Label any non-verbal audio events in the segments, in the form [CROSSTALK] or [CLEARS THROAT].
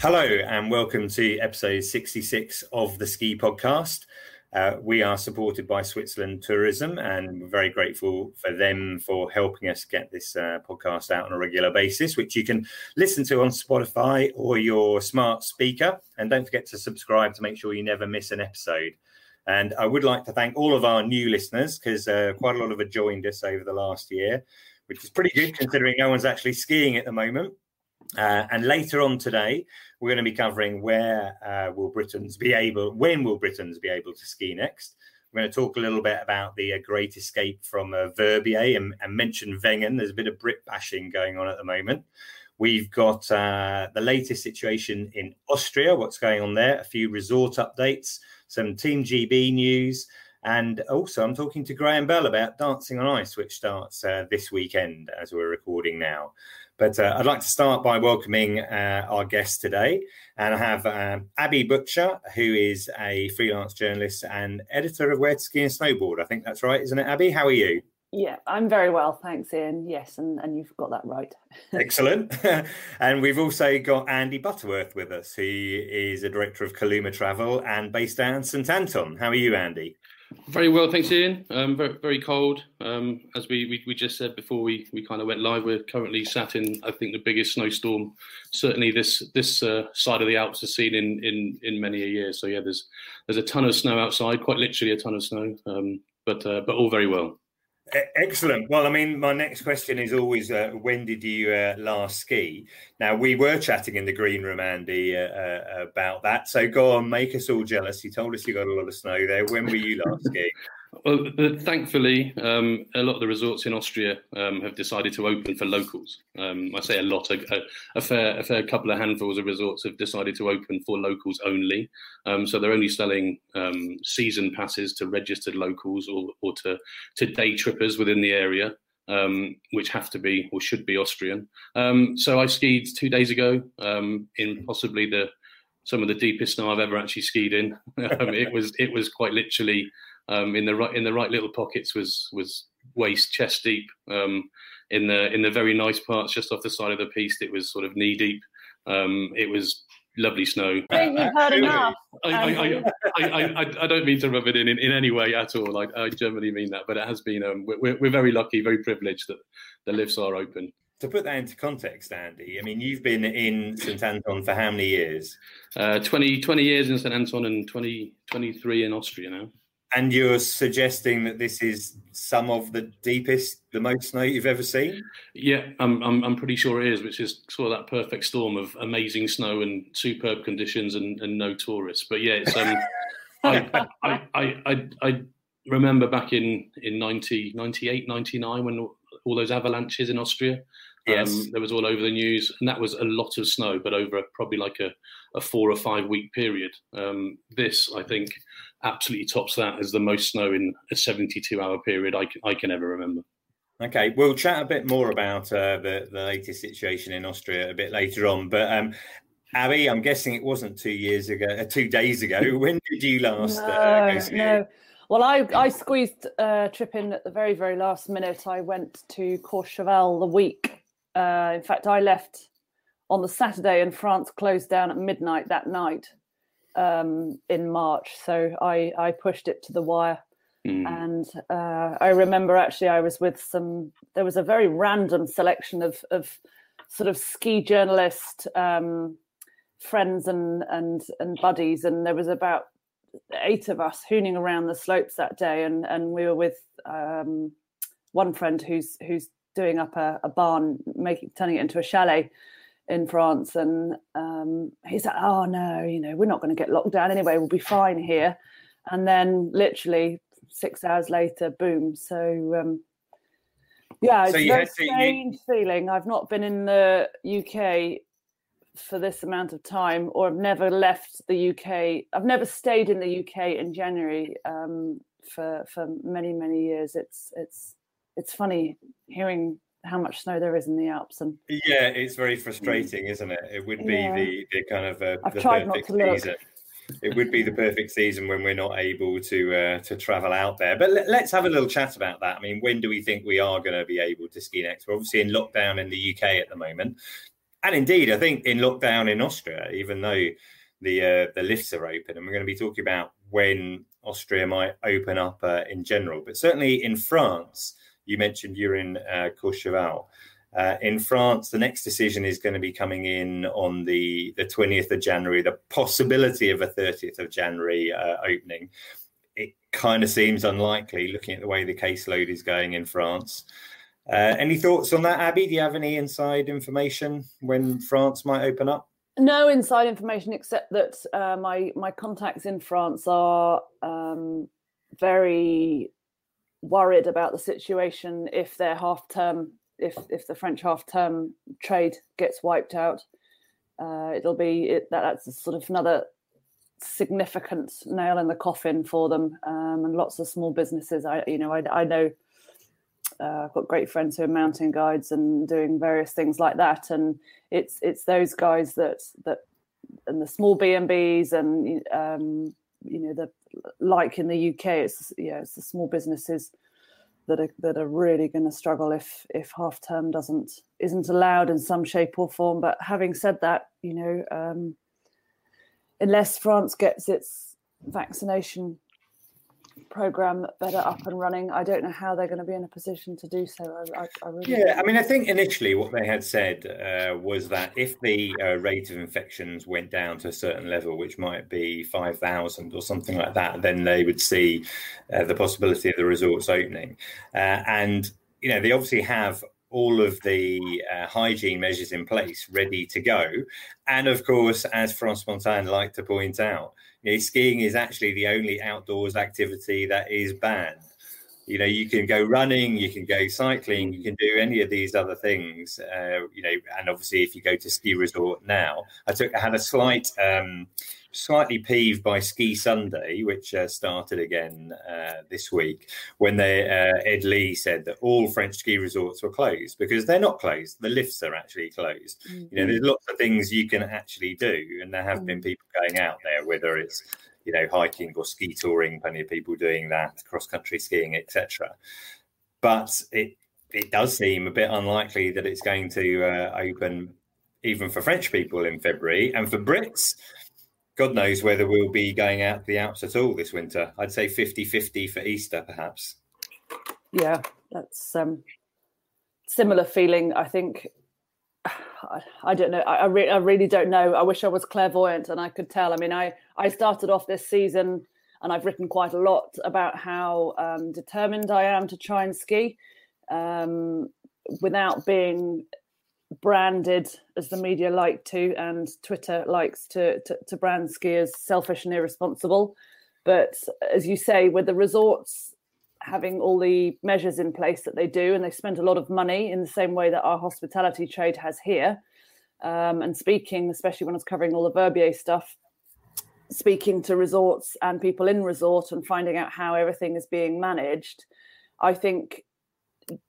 Hello, and welcome to episode 66 of the Ski Podcast. Uh, we are supported by Switzerland Tourism, and we're very grateful for them for helping us get this uh, podcast out on a regular basis, which you can listen to on Spotify or your smart speaker. And don't forget to subscribe to make sure you never miss an episode. And I would like to thank all of our new listeners because uh, quite a lot of have joined us over the last year, which is pretty good considering no one's actually skiing at the moment. Uh, and later on today, we're going to be covering where uh, will Britons be able, when will Britons be able to ski next. We're going to talk a little bit about the uh, Great Escape from uh, Verbier and, and, mention Wengen. There's a bit of Brit bashing going on at the moment. We've got uh, the latest situation in Austria, what's going on there, a few resort updates, some Team GB news, and also I'm talking to Graham Bell about Dancing on Ice, which starts uh, this weekend as we're recording now. But uh, I'd like to start by welcoming uh, our guest today. And I have um, Abi Butcher, who is a freelance journalist and editor of Where to Ski and Snowboard. I think that's right, isn't it, Abby? How are you? Yeah, I'm very well, thanks, Ian. Yes, and, and you've got that right. [LAUGHS] Excellent. [LAUGHS] and we've also got Andy Butterworth with us, who is a director of Kaluma Travel and based down St Anton. How are you, Andy? Very well, thanks, Ian. Um, very, very cold. Um, as we, we, we, just said before we, we kind of went live, we're currently sat in, I think, the biggest snowstorm certainly this this uh, side of the Alps has seen in, in in many a year. So yeah, there's there's a ton of snow outside, quite literally a ton of snow. Um, but uh, but all very well. Excellent. Well, I mean, my next question is always uh, when did you uh, last ski? Now, we were chatting in the green room, Andy, uh, uh about that. So go on, make us all jealous. You told us you got a lot of snow there. When were you last skiing? Well, thankfully, um, a lot of the resorts in Austria um, have decided to open for locals. Um, I say a lot, a, a, fair, a fair couple of handfuls of resorts have decided to open for locals only. Um, so they're only selling um, season passes to registered locals or, or to, to day trippers within the area. Um, which have to be or should be Austrian. so I skied two days ago in possibly the some of the deepest snow I've ever actually skied in. [LAUGHS] it was it was quite literally um, in the right in the right little pockets was was waist chest deep. Um, in the in the very nice parts just off the side of the piste, it was sort of knee deep. Um, it was lovely snow. I think you've heard enough. I, I, I, I, don't mean to rub it in in, in any way at all. I, I genuinely mean that, but it has been. Um, we're, we're very lucky, very privileged that the lifts are open. To put that into context, Andy, I mean, you've been in St Anton for how many years? Uh, 20, 20 years in St Anton and 20, 23 in Austria now. And you're suggesting that this is some of the deepest, the most snow you've ever seen? Yeah, I'm, I'm, I'm pretty sure it is, which is sort of that perfect storm of amazing snow and superb conditions and, and no tourists. But yeah, it's, um, [LAUGHS] I, I, I, I, I remember back in, in 90, 98, 99 when all those avalanches in Austria. Yes. Um, there was all over the news, and that was a lot of snow, but over probably like a, a four or five week period. Um, this, I think, absolutely tops that as the most snow in a 72 hour period I can, I can ever remember. Okay, we'll chat a bit more about uh, the, the latest situation in Austria a bit later on. But um, Abi, I'm guessing it wasn't two years ago, uh, two days ago. [LAUGHS] when did you last? Uh, no, uh, no. Well, I, I squeezed a trip in at the very, very last minute. I went to Courchevel the week. Uh, in fact, I left on the Saturday and France closed down at midnight that night um, in March. So I, I pushed it to the wire. Mm. And uh, I remember actually I was with some, there was a very random selection of, of sort of ski journalist um, friends and, and, and buddies. And there was about eight of us hooning around the slopes that day. And, and we were with um, one friend who's, who's doing up a, a barn, making, turning it into a chalet in France, and um, he's like, "Oh no, you know, we're not going to get locked down anyway. We'll be fine here." And then, literally six hours later, boom. So, um, yeah, it's so a strange you... feeling. I've not been in the UK for this amount of time, or I've never left the UK. I've never stayed in the UK in January um, for for many many years. It's it's it's funny hearing how much snow there is in the Alps. And yeah, it's very frustrating, isn't it? It would be yeah. the, the kind of uh, I've the tried perfect not to season. Look. It would be the perfect season when we're not able to uh, to travel out there. But let, us have a little chat about that. I mean, when do we think we are going to be able to ski next? We're obviously in lockdown in the UK at the moment. and indeed, I think in lockdown in Austria, even though the uh, the lifts are open, and we're going to be talking about when Austria might open up uh, in general, but certainly in France, you mentioned you're in uh, Courchevel. Uh, in France, the next decision is going to be coming in on the, the 20th of January, the possibility of a 30th of January uh, opening. It kind of seems unlikely looking at the way the caseload is going in France. Uh, any thoughts on that, Abi? Do you have any inside information when France might open up? No inside information except that uh, my my contacts in France are um, very worried about the situation if their half term if if the French half term trade gets wiped out. Uh, it'll be it, that, that's sort of another significant nail in the coffin for them um, and lots of small businesses. I you know I, I know uh, I've got great friends who are mountain guides and doing various things like that, and it's it's those guys that that and the small B and Bs and um, you know the like in the UK, it's yeah, it's the small businesses that are that are really going to struggle if if half term doesn't isn't allowed in some shape or form. But having said that, you know, um, unless France gets its vaccination program better up and running. I don't know how they're going to be in a position to do so. I, I, I really yeah, I mean, I think initially what they had said uh, was that if the uh, rate of infections went down to a certain level, which might be 5,000 or something like that, then they would see uh, the possibility of the resorts opening. Uh, and, you know, they obviously have all of the uh, hygiene measures in place ready to go. And of course, as France Montagne like to point out, you know, skiing is actually the only outdoors activity that is banned. You know, you can go running, you can go cycling, you can do any of these other things. Uh, you know, and obviously, if you go to ski resort now, I took I had a slight um, slightly peeved by Ski Sunday, which uh, started again uh, this week, when they, uh, Ed Leigh said that all French ski resorts were closed because they're not closed. The lifts are actually closed. Mm-hmm. You know, there's lots of things you can actually do, and there have mm-hmm. been people going out there, whether it's you know hiking or ski touring, plenty of people doing that, cross country skiing, etc. But it it does seem a bit unlikely that it's going to uh, open even for French people in February and for Brits God knows whether we'll be going out the Alps at all this winter. I'd say 50 50 for Easter, perhaps. Yeah, that's um similar feeling. I think I, [SIGHS] I don't know. I, I, re- I, really don't know. I wish I was clairvoyant and I could tell. I mean, I, I started off this season and I've written quite a lot about how um, determined I am to try and ski um, without being branded as the media like to and twitter likes to, to, to brand skiers selfish and irresponsible. But as you say with the resorts having all the measures in place that they do and they spend a lot of money in the same way that our hospitality trade has here um, and speaking especially when i was covering all the verbier stuff speaking to resorts and people in resort and finding out how everything is being managed i think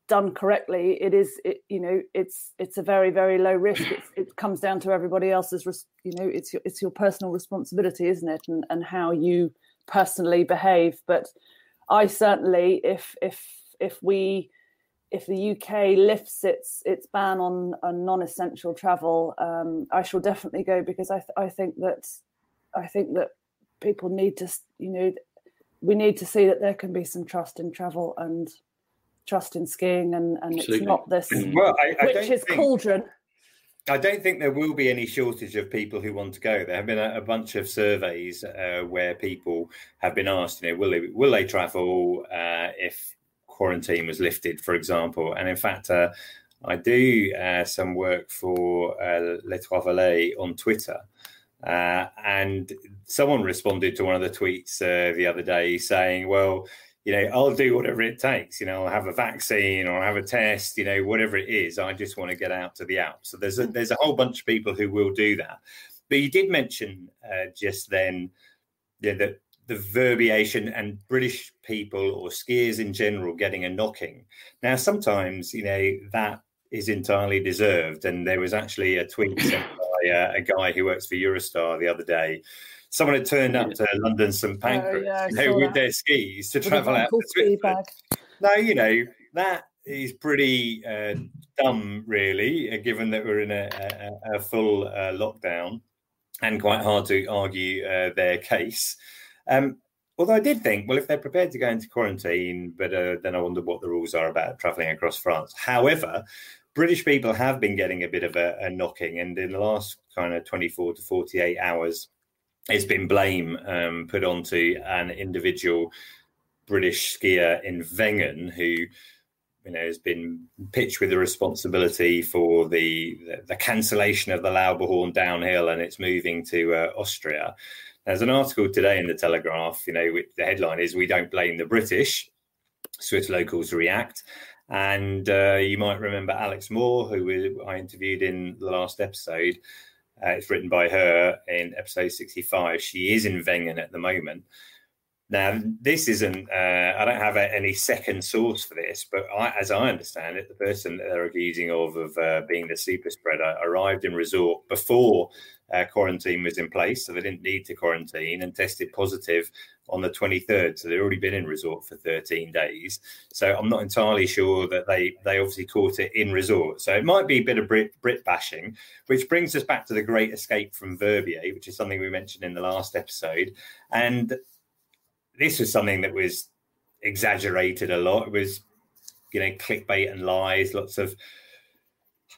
done correctly, it is, it, you know, it's it's a very very low risk. It's, it comes down to everybody else's, you know, it's your it's your personal responsibility, isn't it, and and how you personally behave. But I certainly, if if if we if the UK lifts its its ban on, on non-essential travel, um, I shall definitely go because I th- I think that I think that people need to you know we need to see that there can be some trust in travel and trust in skiing and, and it's not this [CLEARS THROAT] well, I, I which is think, cauldron. I don't think there will be any shortage of people who want to go. There have been a, a bunch of surveys uh, where people have been asked, you know, will they, will they travel uh, if quarantine was lifted, for example? And in fact, uh, I do uh, some work for uh, Les Trois Vallées on Twitter. Uh, and someone responded to one of the tweets uh, the other day saying, well, you know, I'll do whatever it takes. You know, I'll have a vaccine or I'll have a test. You know, whatever it is, I just want to get out to the Alps. So there's a there's a whole bunch of people who will do that. But you did mention uh, just then yeah, that the verbiation and British people or skiers in general getting a knocking. Now, sometimes you know that is entirely deserved, and there was actually a tweet sent by uh, a guy who works for Eurostar the other day someone had turned up to London St Pancras oh, yeah, you know, with their skis to with travel out to Switzerland. No, you know that is pretty uh, dumb, really, uh, given that we're in a, a, a full uh, lockdown, and quite hard to argue uh, their case. Um, although I did think, well, if they're prepared to go into quarantine, but uh, then I wonder what the rules are about travelling across France. However, British people have been getting a bit of a, a, knocking, and in the last kind of 24 to 48 hours, it's been blame um, put onto an individual British skier in Wengen who you know has been pitched with the responsibility for the the, the cancellation of the Lauberhorn downhill and it's moving to uh, Austria. There's an article today in the Telegraph, you know, the headline is "We don't blame the British." Swiss locals react, and uh, you might remember Alex Moore, who I interviewed in the last episode. Uh, it's written by her in episode 65. She is in Wengen at the moment. Now, this isn't, uh, I don't have a, any second source for this, but I, as I understand it, the person that they're accusing of, of uh, being the super spreader arrived in resort before uh, quarantine was in place. So they didn't need to quarantine and tested positive on the 23rd. So they'd already been in resort for 13 days. So I'm not entirely sure that they, they obviously caught it in resort. So it might be a bit of Brit, Brit bashing, which brings us back to the great escape from Verbier, which is something we mentioned in the last episode. And this was something that was exaggerated a lot. It was, you know, clickbait and lies, lots of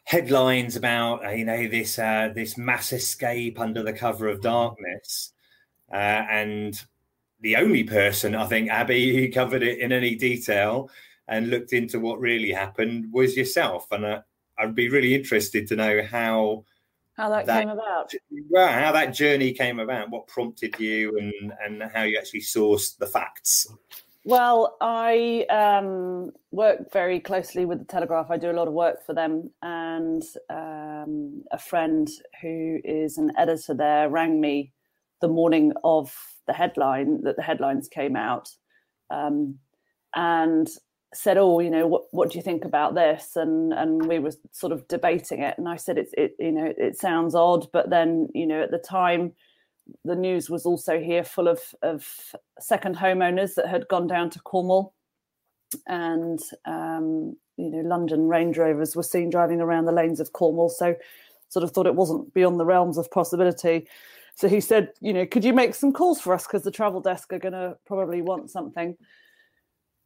headlines about uh, you know this uh, this mass escape under the cover of darkness, uh, and the only person I think Abi [LAUGHS] who covered it in any detail and looked into what really happened was yourself, and uh, I'd be really interested to know how how that, that, came about. Well, how that journey came about, what prompted you, and and how you actually sourced the facts. Well, I um, work very closely with the Telegraph. I do a lot of work for them, and um, a friend who is an editor there rang me the morning of the headline that the headlines came out, um, and said, "Oh, you know, what what do you think about this?" And and we were sort of debating it, and I said, "It's it you know it sounds odd, but then you know at the time." The news was also here full of, of second homeowners that had gone down to Cornwall and um, you know London Range Rovers were seen driving around the lanes of Cornwall. So sort of thought it wasn't beyond the realms of possibility. So he said, you know, could you make some calls for us because the travel desk are going to probably want something.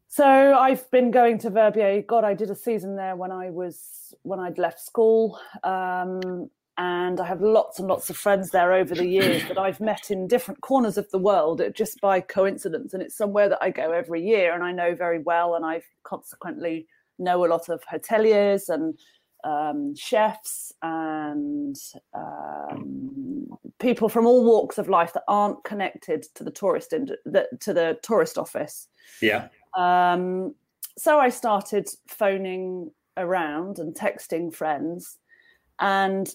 So I've been going to Verbier. God, I did a season there when I was when I'd left school, um, and I have lots and lots of friends there over the years that I've met in different corners of the world just by coincidence. And it's somewhere that I go every year, and I know very well, and I consequently know a lot of hoteliers and um, chefs and um, people from all walks of life that aren't connected to the tourist in, the, to the tourist office. Yeah. Um, so I started phoning around and texting friends, and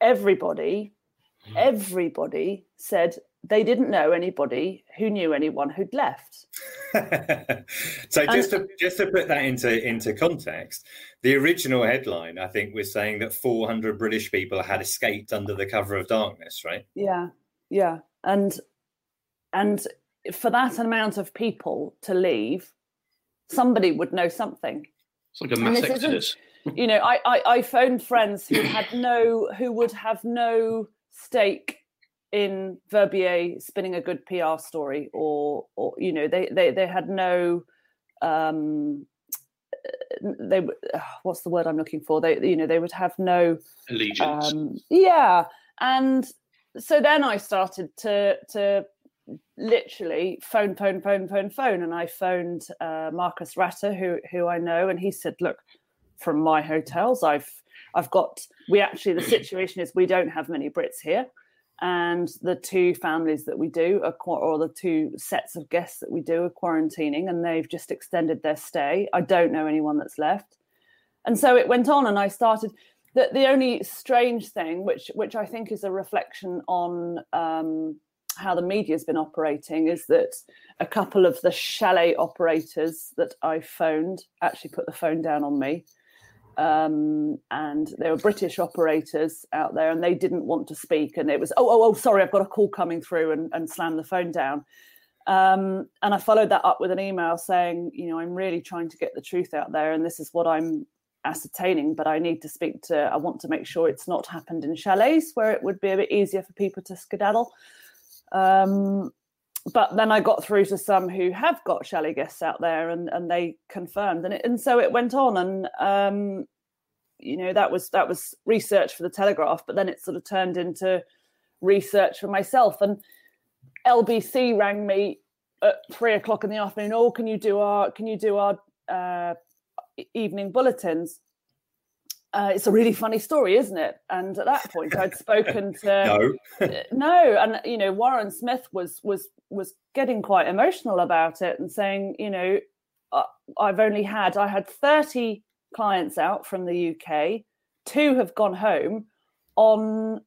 everybody, hmm. everybody said they didn't know anybody who knew anyone who'd left. [LAUGHS] so just to just to put that into into context, the original headline I think was saying that 400 British people had escaped under the cover of darkness, right? Yeah, yeah, and and for that amount of people to leave, somebody would know something. It's like a mass exodus. You know, I, I, I phoned friends who had no, who would have no stake in Verbier spinning a good PR story, or, or you know, they, they, they had no, um, they what's the word I'm looking for? They, you know, they would have no allegiance. Um, yeah, and so then I started to to literally phone, phone, phone, phone, phone. And I phoned uh, Marcus Ratter, who who I know, and he said, "Look, from my hotels, I've I've got. We actually the situation is we don't have many Brits here." And the two families that we do, are, or the two sets of guests that we do, are quarantining, and they've just extended their stay. I don't know anyone that's left, and so it went on. And I started the the only strange thing, which which I think is a reflection on um, how the media has been operating is that a couple of the chalet operators that I phoned actually put the phone down on me. Um, and there were British operators out there and they didn't want to speak. And it was, oh, oh, oh, sorry, I've got a call coming through and, and slam the phone down. Um, and I followed that up with an email saying, you know, I'm really trying to get the truth out there, and this is what I'm ascertaining. But I need to speak to. I want to make sure it's not happened in chalets where it would be a bit easier for people to skedaddle. Um, but then I got through to some who have got chalet guests out there, and and they confirmed, and it, and so it went on, and um, you know that was that was research for the Telegraph, but then it sort of turned into research for myself, and LBC rang me at three o'clock in the afternoon. Oh, can you do our can you do our uh, evening bulletins? Uh, it's a really funny story, isn't it? And at that point, I'd spoken to [LAUGHS] no, [LAUGHS] no, and you know, Warren Smith was was was getting quite emotional about it and saying, you know, I've only had I had thirty clients out from the UK, two have gone home on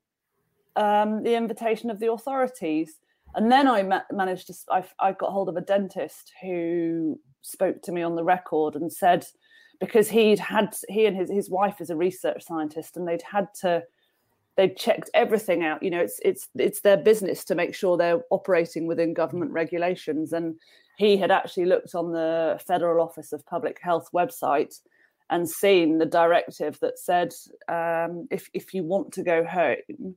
um, the invitation of the authorities, and then I ma- managed to I, I got hold of a dentist who spoke to me on the record and said because he'd had he and his his wife is a research scientist and they'd had to they'd checked everything out you know it's it's it's their business to make sure they're operating within government regulations. And he had actually looked on the federal office of public health website and seen the directive that said um, if if you want to go home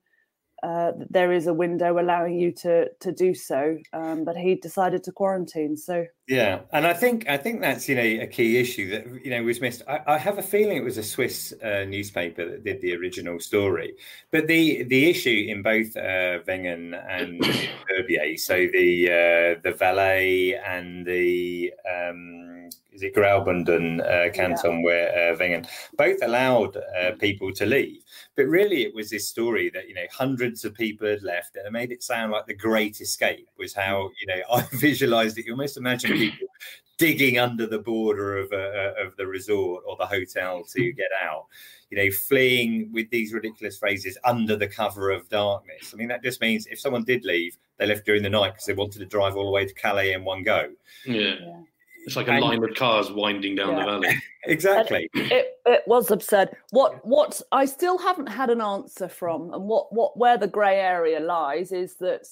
uh, there is a window allowing you to to do so. Um, but he decided to quarantine. So yeah, and I think I think that's you know a key issue that you know was missed. I, I have a feeling it was a Swiss uh, newspaper that did the original story, but the the issue in both uh, Wengen and Verbier, so the uh, the Valais and the um, is it Graubünden uh, canton yeah. where uh, Wengen both allowed uh, people to leave. But really, it was this story that you know hundreds of people had left, and it made it sound like the Great Escape was how you know [LAUGHS] I visualized it. You almost imagine [CLEARS THROAT] people digging under the border of uh, of the resort or the hotel to get out. You know, fleeing with these ridiculous phrases under the cover of darkness. I mean, that just means if someone did leave, they left during the night because they wanted to drive all the way to Calais in one go. yeah. yeah it's like a and, line of cars winding down yeah. the valley. [LAUGHS] exactly. It, it, was absurd. What what I still haven't had an answer from, and what what where the grey area lies is that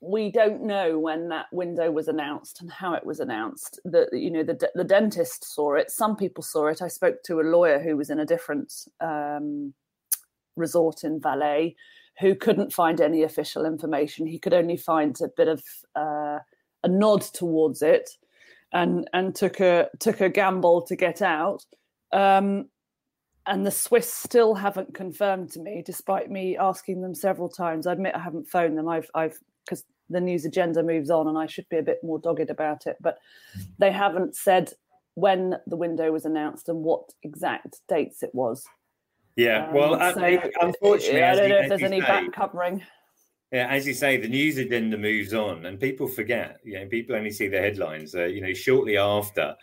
we don't know when that window was announced and how it was announced. That you know the the dentist saw it. Some people saw it. I spoke to a lawyer who was in a different um, resort in Valais who couldn't find any official information. He could only find a bit of uh, a nod towards it and and took a took a gamble to get out. Um, and the Swiss still haven't confirmed to me, despite me asking them several times. I admit I haven't phoned them. I've I've because the news agenda moves on, and I should be a bit more dogged about it. But they haven't said when the window was announced and what exact dates it was. Yeah, well, um, so, unfortunately, I don't know if there's any say, back covering. Yeah, as you say, the news agenda moves on, and people forget. You know, people only see the headlines. Uh, you know, shortly after,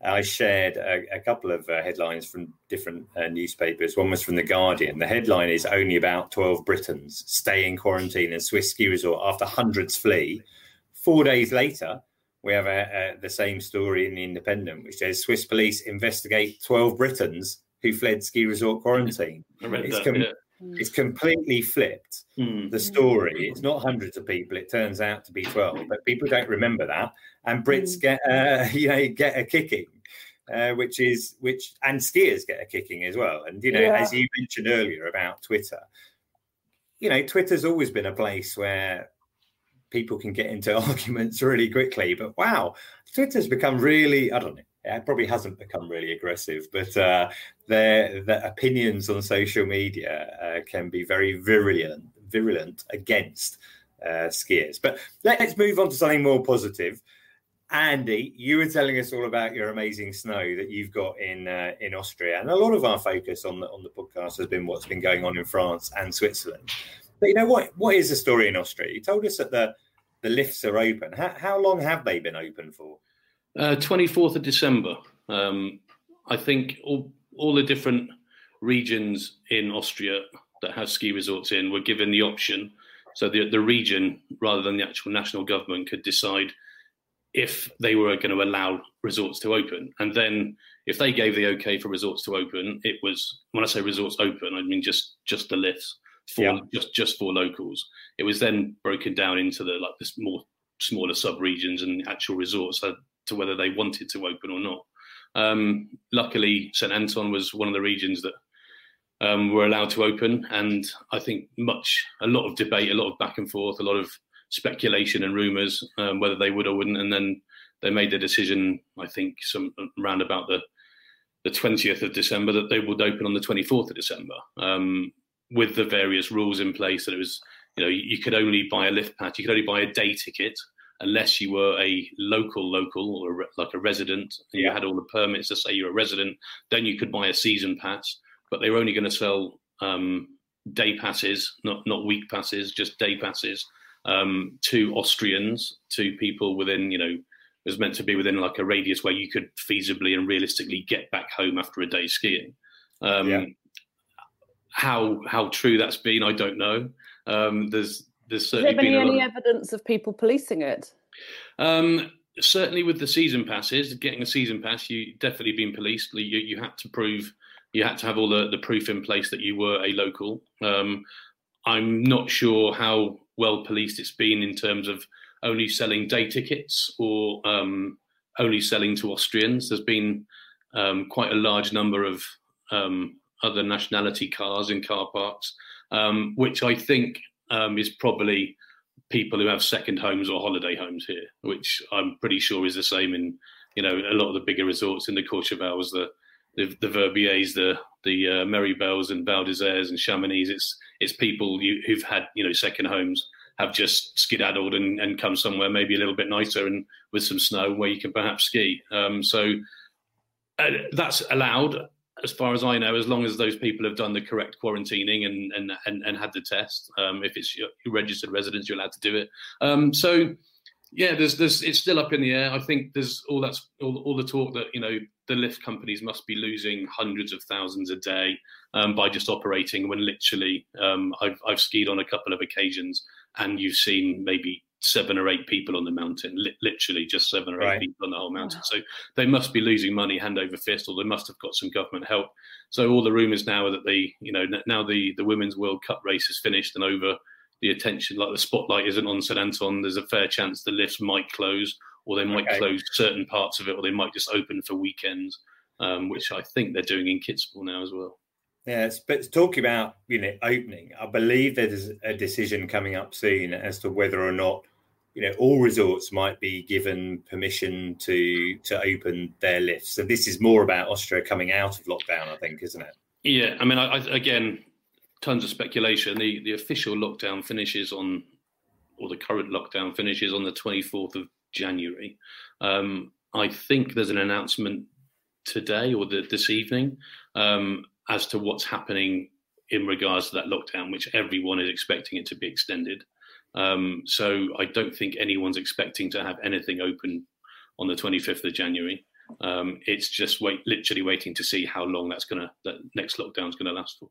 I shared a, a couple of uh, headlines from different uh, newspapers. One was from the Guardian. The headline is "Only about twelve Britons stay in quarantine in Swiss ski resort after hundreds flee." Four days later, we have a, a, the same story in the Independent, which says Swiss police investigate twelve Britons who fled ski resort quarantine. It's, that, com- yeah. Mm. It's completely flipped mm. the story. It's not hundreds of people. It turns out to be twelve, but people don't remember that, and Brits mm. get uh, [LAUGHS] you know get a kicking, uh, which is which, and skiers get a kicking as well. And you know, yeah. as you mentioned earlier about Twitter, you know, Twitter's always been a place where people can get into [LAUGHS] arguments really quickly. But wow, Twitter's become really I don't know it probably hasn't become really aggressive, but uh, their their opinions on social media uh, can be very virulent virulent against uh, skiers. But let's move on to something more positive. Andy, you were telling us all about your amazing snow that you've got in uh, in Austria, and a lot of our focus on the on the podcast has been what's been going on in France and Switzerland. But you know what? What is the story in Austria? You told us that the the lifts are open. How, how long have they been open for? Uh, 24th of December. Um, I think all, all the different regions in Austria that have ski resorts in were given the option. So the, the region, rather than the actual national government, could decide if they were going to allow resorts to open. And then if they gave the okay for resorts to open, it was when I say resorts open, I mean just just the lifts for yeah. just just for locals. It was then broken down into the like this more smaller sub regions and actual resorts to whether they wanted to open or not. Um, luckily, St Anton was one of the regions that um, were allowed to open, and I think much, a lot of debate, a lot of back and forth, a lot of speculation and rumours um, whether they would or wouldn't, and then they made the decision. I think some around about the the 20th of December that they would open on the 24th of December, um, with the various rules in place that it was, you know, you could only buy a lift pass, you could only buy a day ticket unless you were a local local or like a resident and yeah. you had all the permits to say you're a resident then you could buy a season pass but they were only going to sell um, day passes not not week passes just day passes um, to austrians to people within you know it was meant to be within like a radius where you could feasibly and realistically get back home after a day skiing um, yeah. how how true that's been i don't know um, there's there's certainly been any of... evidence of people policing it. Um, certainly, with the season passes, getting a season pass, you definitely been policed. You, you had to prove, you had to have all the, the proof in place that you were a local. Um, I'm not sure how well policed it's been in terms of only selling day tickets or um, only selling to Austrians. There's been um, quite a large number of um, other nationality cars in car parks, um, which I think um, is probably people who have second homes or holiday homes here, which I'm pretty sure is the same in you know a lot of the bigger resorts in the Courchevels, the the, the Verbiers, the the uh, and Val d'Isères and Chamonix. It's it's people you, who've had you know second homes have just skedaddled and, and come somewhere maybe a little bit nicer and with some snow where you can perhaps ski. Um, so uh, that's allowed as far as I know, as long as those people have done the correct quarantining and and and, and had the test, um, if it's your registered residents, you're allowed to do it. Um, so yeah, there's there's it's still up in the air. I think there's all that's all, all the talk that you know the lift companies must be losing hundreds of thousands a day um, by just operating. When literally, um, I've I've skied on a couple of occasions, and you've seen maybe seven or eight people on the mountain, li- literally just seven or eight right. people on the whole mountain. So they must be losing money hand over fist, or they must have got some government help. So all the rumours now are that the, you know, now the the women's World Cup race is finished and over. The attention, like the spotlight, isn't on St Anton. There's a fair chance the lifts might close, or they might okay. close certain parts of it, or they might just open for weekends, um, which I think they're doing in Kitzbühel now as well. Yes, but talking about you know opening, I believe there's a decision coming up soon as to whether or not you know all resorts might be given permission to to open their lifts. So this is more about austria coming out of lockdown i think isn't it? Yeah i mean I, I, again tons of speculation. The the official lockdown finishes on or the current lockdown finishes on the 24th of january. Um, i think there's an announcement today or the, this evening um, as to what's happening in regards to that lockdown which everyone is expecting it to be extended um, so I don't think anyone's expecting to have anything open on the 25th of January. Um, it's just wait, literally waiting to see how long that's gonna that next lockdown is gonna last for.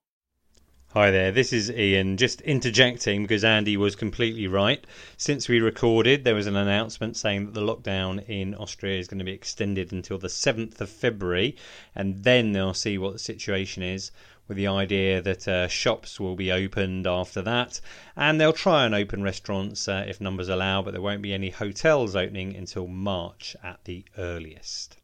Hi there, this is Ian. Just interjecting because Andy was completely right. Since we recorded, there was an announcement saying that the lockdown in Austria is going to be extended until the 7th of February, and then they'll see what the situation is with the idea that uh, shops will be opened after that, and they'll try and open restaurants uh, if numbers allow, but there won't be any hotels opening until March at the earliest.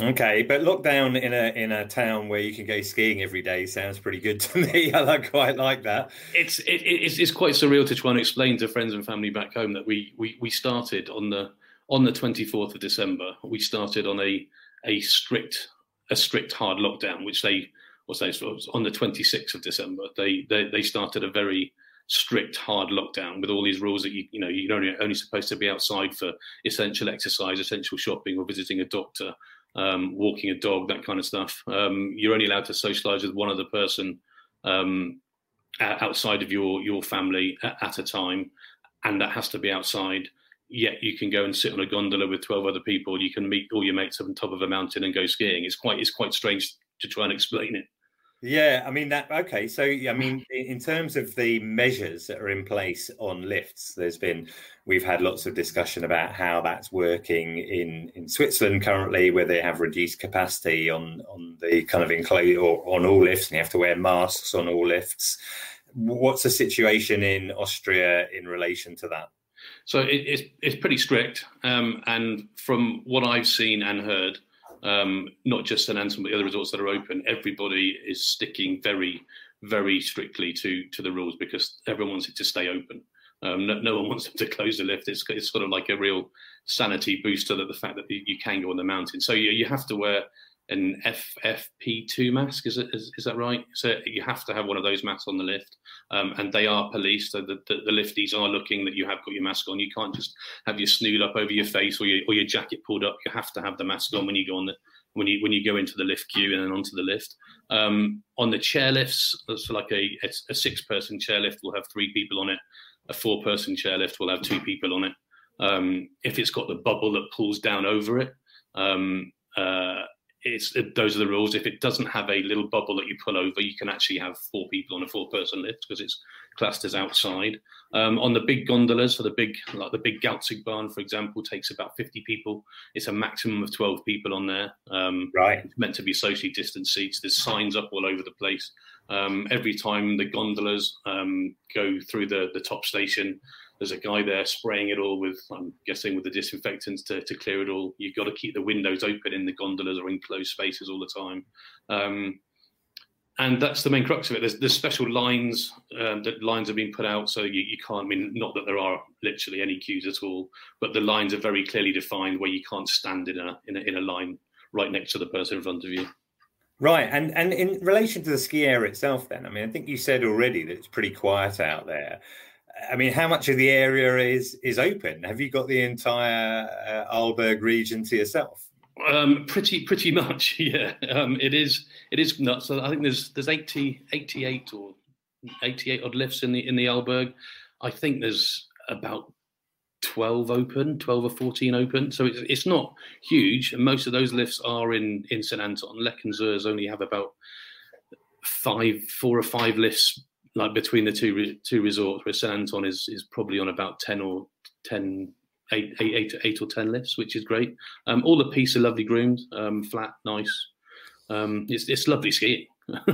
Okay, but lockdown in a in a town where you can go skiing every day sounds pretty good to [LAUGHS] me. I quite like that. It's it, it's it's quite surreal to try and explain to friends and family back home that we we we started on the on the twenty fourth of December. We started on a a strict a strict hard lockdown, which they was they on the 26th of December. They, they they started a very strict, hard lockdown with all these rules that you you know you're only only supposed to be outside for essential exercise, essential shopping, or visiting a doctor, um, walking a dog, that kind of stuff. Um, you're only allowed to socialise with one other person um, outside of your your family at, at a time, and that has to be outside yet you can go and sit on a gondola with 12 other people you can meet all your mates up on top of a mountain and go skiing it's quite it's quite strange to try and explain it yeah, I mean that. Okay, so I mean, in terms of the measures that are in place on lifts, there's been we've had lots of discussion about how that's working in in Switzerland currently, where they have reduced capacity on on the kind of enclosed or on all lifts, and you have to wear masks on all lifts. What's the situation in Austria in relation to that? So it, it's it's pretty strict, um, and from what I've seen and heard, um, not just St Anton but the other resorts that are open, everybody is sticking very very strictly to to the rules because everyone wants it to stay open. Um, no, no, one [LAUGHS] wants them to close the lift. It's, it's sort of like a real sanity booster that the fact that you can go on the mountain. So you, you have to wear an FFP2 mask. Is, it, is, is that right? So you have to have one of those masks on the lift, um, and they are policed. So the, the, the, lifties are looking that you have got your mask on. You can't just have your snood up over your face or your or your jacket pulled up. You have to have the mask on when you go on the when you when you go into the lift queue and then onto the lift. Um, on the chair lifts, that's like a, a, a six person chair lift will have three people on it. A four person chairlift will have two people on it. Um, if it's got the bubble that pulls down over it, um, uh, it's it, those are the rules. If it doesn't have a little bubble that you pull over, you can actually have four people on a four-person lift because it's classed as outside. Um, on the big gondolas, for the big like the big Galzigbahn, for example, takes about 50 people. It's a maximum of 12 people on there. Um, right, it's meant to be socially distanced seats. There's signs up all over the place. Um, every time the gondolas um, go through the, the top station, there's a guy there spraying it all with, I'm guessing, with the disinfectants to, to clear it all. You've got to keep the windows open in the gondolas or enclosed spaces all the time. Um, and that's the main crux of it. There's, there's special lines um, that lines have been put out, so you, you can't. I mean, not that there are literally any queues at all, but the lines are very clearly defined where you can't stand in a in a, in a line right next to the person in front of you. Right, and and in relation to the ski area itself, then I mean, I think you said already that it's pretty quiet out there. I mean, how much of the area is is open? Have you got the entire uh, Arlberg region to yourself? Um, pretty pretty [LAUGHS] much, yeah. Um, it is it is nuts. I think there's there's 80, 88 or 88 odd lifts in the in the Arlberg. I think there's about 12 open, 12 or 14 open. So it's, it's not huge. And most of those lifts are in, in St. Anton. Lech and Zürs only have about five, four or five lifts like between the two two resorts, where San Anton is, is probably on about 10 or 10, eight, eight, eight, eight or 10 lifts, which is great. Um, all the pistes are lovely groomed, um, flat, nice. Um, it's, it's lovely skiing. [LAUGHS]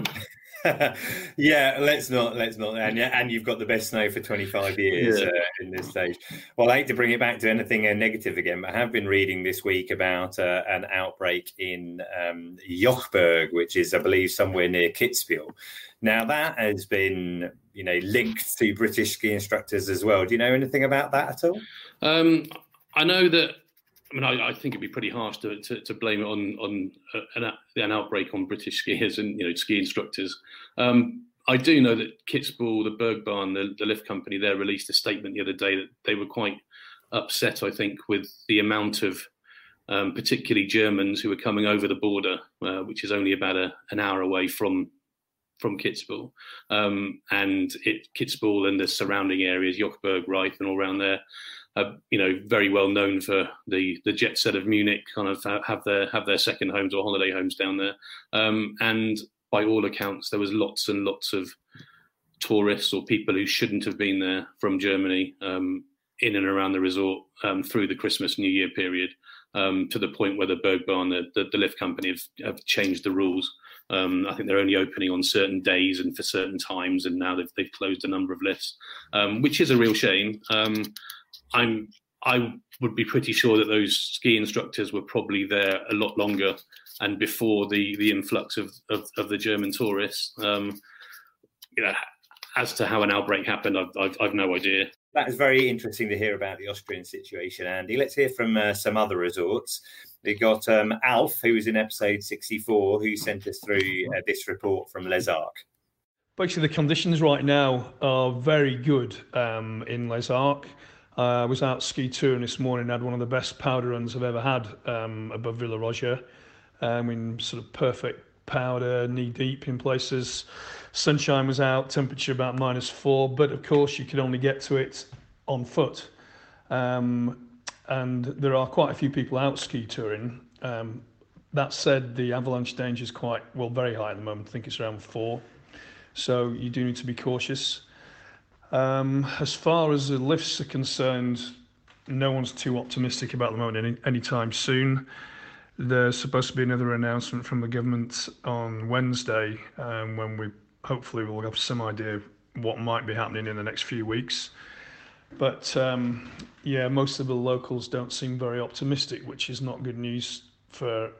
[LAUGHS] yeah, let's not, let's not, and yeah, and you've got the best snow for 25 years yeah. uh, in this stage. Well, I hate to bring it back to anything uh, negative again, but I have been reading this week about uh, an outbreak in um, Jochberg, which is, I believe, somewhere near Kitzbühel. Now that has been, you know, linked to British ski instructors as well. Do you know anything about that at all? Um, I know that I mean, I, I, think it'd be pretty harsh to, to, to blame it on on uh, an, an, outbreak on British skiers and you know ski instructors. Um, I do know that Kitzbühel, the Bergbahn, the, the lift company, there released a statement the other day that they were quite upset. I think with the amount of um, particularly Germans who were coming over the border, uh, which is only about a, an hour away from from Kitzbühel, um, and it Kitzbühel and the surrounding areas, Jochberg, Reith, and all around there uh, you know, very well known for the the jet set of Munich, kind of have their have their second homes or holiday homes down there. Um, and by all accounts, there was lots and lots of tourists or people who shouldn't have been there from Germany um, in and around the resort um, through the Christmas New Year period. Um, to the point where the Bergbahn, the, the, the lift company, have, have changed the rules. Um, I think they're only opening on certain days and for certain times, and now they've, they've closed a number of lifts, um, which is a real shame. Um, I'm I would be pretty sure that those ski instructors were probably there a lot longer and before the the influx of of, of the German tourists. Um, you know, as to how an outbreak happened, I've, I've, I've no idea. That is very interesting to hear about the Austrian situation, Andy. Let's hear from uh, some other resorts. We got um, Alf, who was in episode 64, who sent us through uh, this report from Les Arcs. Basically, the conditions right now are very good um, in Les Arcs. I was out ski touring this morning, had one of the best powder runs I've ever had um, above Villaroger. Um, in sort of perfect powder, knee deep in places. Sunshine was out, temperature about minus four, but of course you could only get to it on foot. Um, and there are quite a few people out ski touring. Um, that said, the avalanche danger is quite, well, very high at the moment. I think it's around four. So you do need to be cautious. Um, as far as the lifts are concerned, no one's too optimistic about the moment any anytime soon. There's supposed to be another announcement from the government on Wednesday, um, when we hopefully will have some idea what might be happening in the next few weeks. But um, yeah, most of the locals don't seem very optimistic, which is not good news for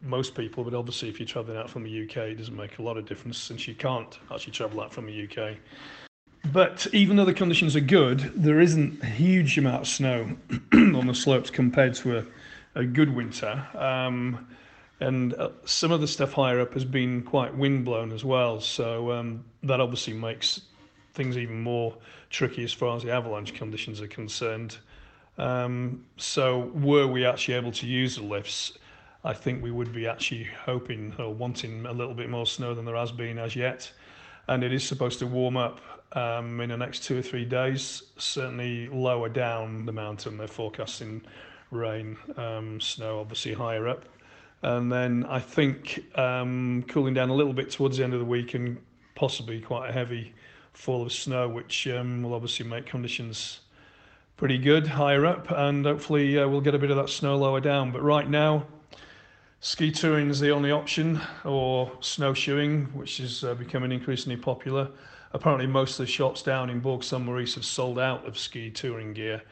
most people. But obviously, if you're travelling out from the UK, it doesn't make a lot of difference since you can't actually travel out from the UK. But even though the conditions are good, there isn't a huge amount of snow [CLEARS THROAT] on the slopes compared to a, a good winter. Um, and uh, some of the stuff higher up has been quite windblown as well. So um, that obviously makes things even more tricky as far as the avalanche conditions are concerned. Um, so were we actually able to use the lifts, I think we would be actually hoping or wanting a little bit more snow than there has been as yet. And it is supposed to warm up um, in the next two or three days, certainly lower down the mountain. They're forecasting rain, um, snow obviously higher up. And then I think um, cooling down a little bit towards the end of the week and possibly quite a heavy fall of snow, which um, will obviously make conditions pretty good higher up. And hopefully uh, we'll get a bit of that snow lower down. But right now, ski touring is the only option, or snowshoeing, which is uh, becoming increasingly popular. Apparently, most of the shops down in Bourg Saint Maurice have sold out of ski touring gear,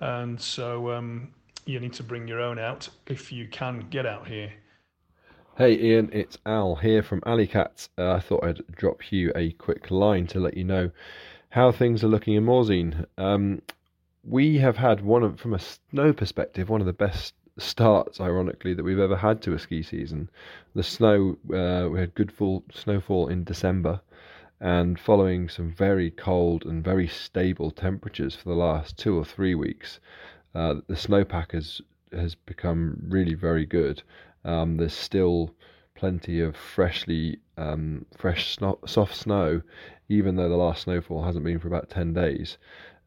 and so um, you need to bring your own out if you can get out here. Hey Ian, it's Al here from Alleycats. Uh, I thought I'd drop you a quick line to let you know how things are looking in Morzine. Um, we have had one of, from a snow perspective, one of the best starts, ironically, that we've ever had to a ski season. The snow, uh, we had good full snowfall in December, and following some very cold and very stable temperatures for the last two or three weeks, uh, the snowpack has has become really very good. Um, there's still plenty of freshly um, fresh sno- soft snow, even though the last snowfall hasn't been for about ten days.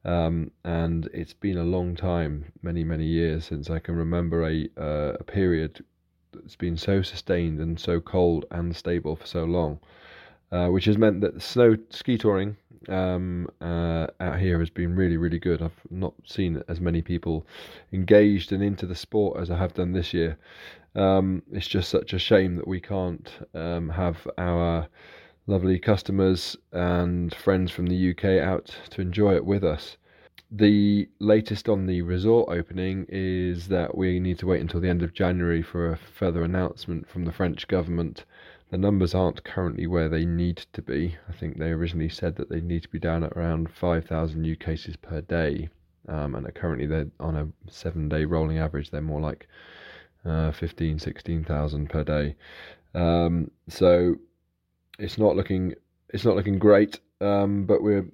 Um, and it's been a long time, many many years since I can remember a uh, a period that's been so sustained and so cold and stable for so long, uh, which has meant that the snow ski touring um, uh, out here has been really, really good. I've not seen as many people engaged and into the sport as I have done this year. Um, it's just such a shame that we can't um, have our lovely customers and friends from the UK out to enjoy it with us. The latest on the resort opening is that we need to wait until the end of January for a further announcement from the French government the numbers aren't currently where they need to be. I think they originally said that they need to be down at around 5,000 new cases per day, um, and currently they're on a seven-day rolling average. They're more like uh, 15, 16,000 per day. Um, so it's not looking it's not looking great, um, but we're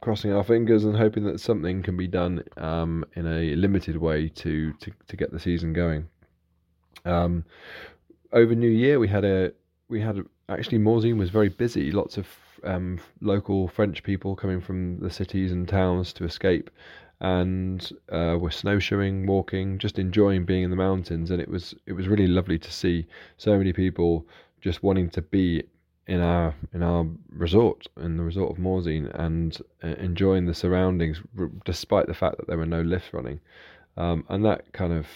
crossing our fingers and hoping that something can be done um, in a limited way to, to, to get the season going. Um, over New Year, we had a we had actually Morzine was very busy. Lots of um, local French people coming from the cities and towns to escape, and uh, were snowshoeing, walking, just enjoying being in the mountains. And it was it was really lovely to see so many people just wanting to be in our in our resort in the resort of Morzine and uh, enjoying the surroundings, despite the fact that there were no lifts running. Um, and that kind of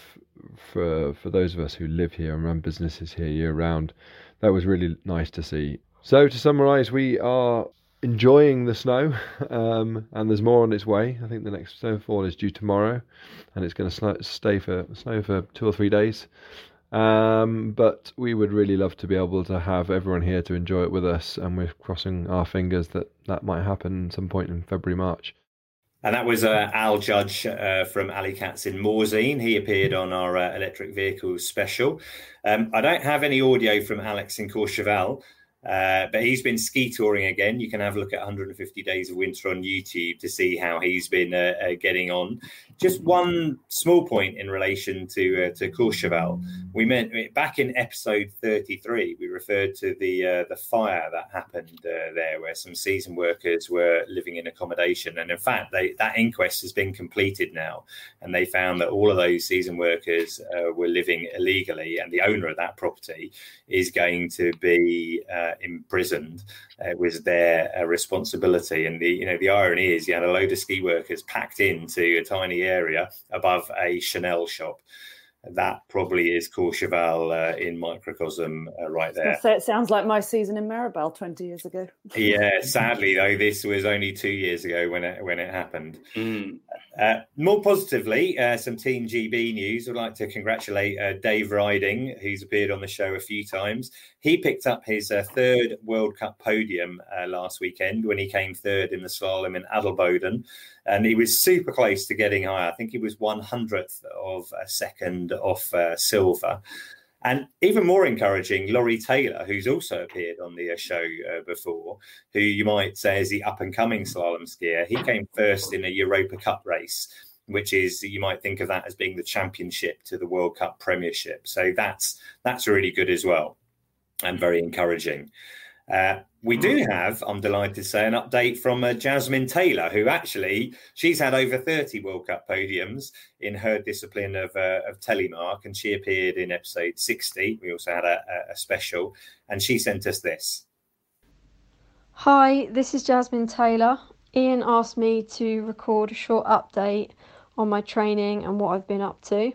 for for those of us who live here and run businesses here year round that was really nice to see. So to summarise, we are enjoying the snow, [LAUGHS] um, and there's more on its way. I think the next snowfall is due tomorrow, and it's going to stay for snow for two or three days. Um, but we would really love to be able to have everyone here to enjoy it with us, and we're crossing our fingers that that might happen some point in February, March. And that was uh, Al Judge uh, from Alleycats in Morzine. He appeared on our uh, electric vehicles special. Um, I don't have any audio from Alex in Courchevel, uh, but he's been ski touring again. You can have a look at 150 Days of Winter on YouTube to see how he's been uh, uh, getting on. Just one small point in relation to uh, to Courchevel. We meant back in episode 33, we referred to the uh, the fire that happened uh, there, where some season workers were living in accommodation, and in fact, they, that inquest has been completed now, and they found that all of those season workers were living illegally, and the owner of that property is going to be imprisoned. it was their responsibility, and the you know the irony is you had a load of ski workers packed into a tiny area above a Chanel shop. that probably is Courchevel uh, in microcosm uh, right there. So it sounds like my season in Méribel 20 years ago. yeah, [LAUGHS] sadly though, this was only two years ago when it when it happened. Mm. Uh, more positively, uh, some Team GB news. I'd like to congratulate uh, Dave Riding, who's appeared on the show a few times. He picked up his uh, third World Cup podium last weekend when he came third in the slalom in Adelboden and he was super close to getting high. I think he was one hundredth of a second off uh, silver. And even more encouraging, Laurie Taylor, who's also appeared on the uh, show uh, before, who you might say is the up and coming slalom skier. He came first in a Europa Cup race, which is you might think of that as being the championship to the World Cup Premiership. So that's that's really good as well, and very encouraging. Uh, we do mm. have, I'm delighted to say, an update from uh, Jasmin Taylor, who actually she's had over 30 World Cup podiums in her discipline of, uh, of telemark, and she appeared in episode 60. We also had a, a special, and she sent us this. Hi, this is Jasmin Taylor. Ian asked me to record a short update on my training and what I've been up to.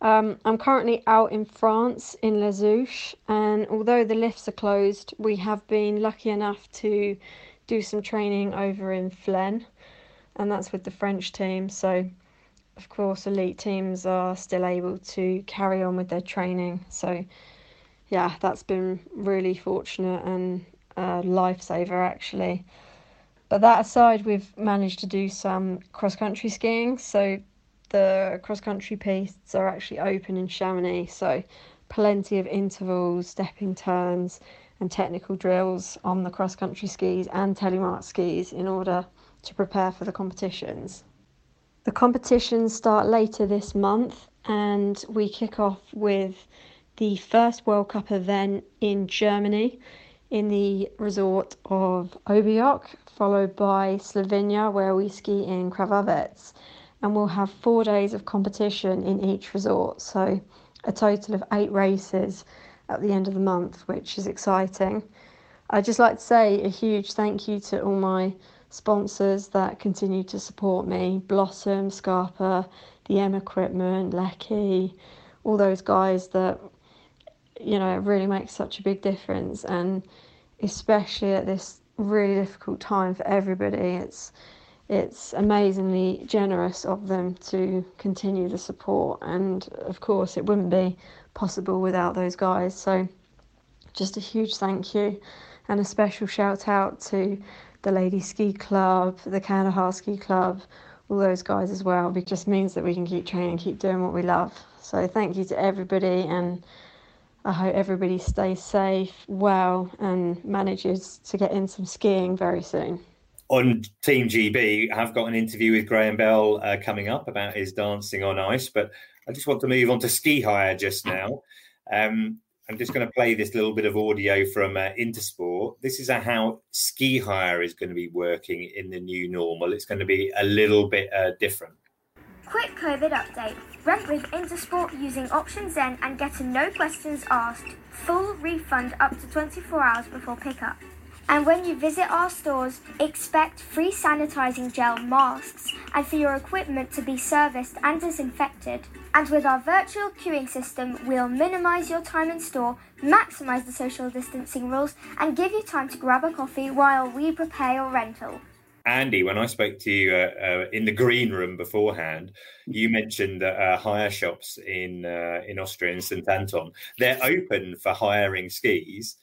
Um, I'm currently out in France in Les Houches, and although the lifts are closed, we have been lucky enough to do some training over in Flaine, and that's with the French team. So, of course, elite teams are still able to carry on with their training. So, yeah, that's been really fortunate and a lifesaver actually. But that aside, we've managed to do some cross country skiing. So the cross country pistes are actually open in Chamonix, so plenty of intervals, stepping turns, and technical drills on the cross country skis and telemark skis in order to prepare for the competitions. The competitions start later this month, and we kick off with the first World Cup event in Germany in the resort of Oberjoch, followed by Slovenia, where we ski in Krvavec and we'll have four days of competition in each resort. So, a total of eight races at the end of the month, which is exciting. I'd just like to say a huge thank you to all my sponsors that continue to support me Blossom, Scarpa, the M Equipment, Leki, all those guys that, you know, really make such a big difference. And especially at this really difficult time for everybody, it's it's amazingly generous of them to continue the support. And of course, it wouldn't be possible without those guys. So, just a huge thank you and a special shout out to the Lady Ski Club, the Kandahar Ski Club, all those guys as well. It just means that we can keep training, keep doing what we love. So, thank you to everybody, and I hope everybody stays safe, well, and manages to get in some skiing very soon on Team GB, I've got an interview with Graham Bell uh, coming up about his dancing on ice, but I just want to move on to ski hire just now. Um, I'm just going to play this little bit of audio from uh, Intersport. This is how ski hire is going to be working in the new normal. It's going to be a little bit uh, different. Quick COVID update. Rent with Intersport using Option Zen and get a no questions asked. Full refund up to 24 hours before pickup. And when you visit our stores, expect free sanitizing gel masks and for your equipment to be serviced and disinfected. And with our virtual queuing system, we'll minimize your time in store, maximize the social distancing rules, and give you time to grab a coffee while we prepare your rental. Andy, when I spoke to you uh, uh, in the green room beforehand, you mentioned that uh, hire shops in uh, in Austria in St Anton they're open for hiring skis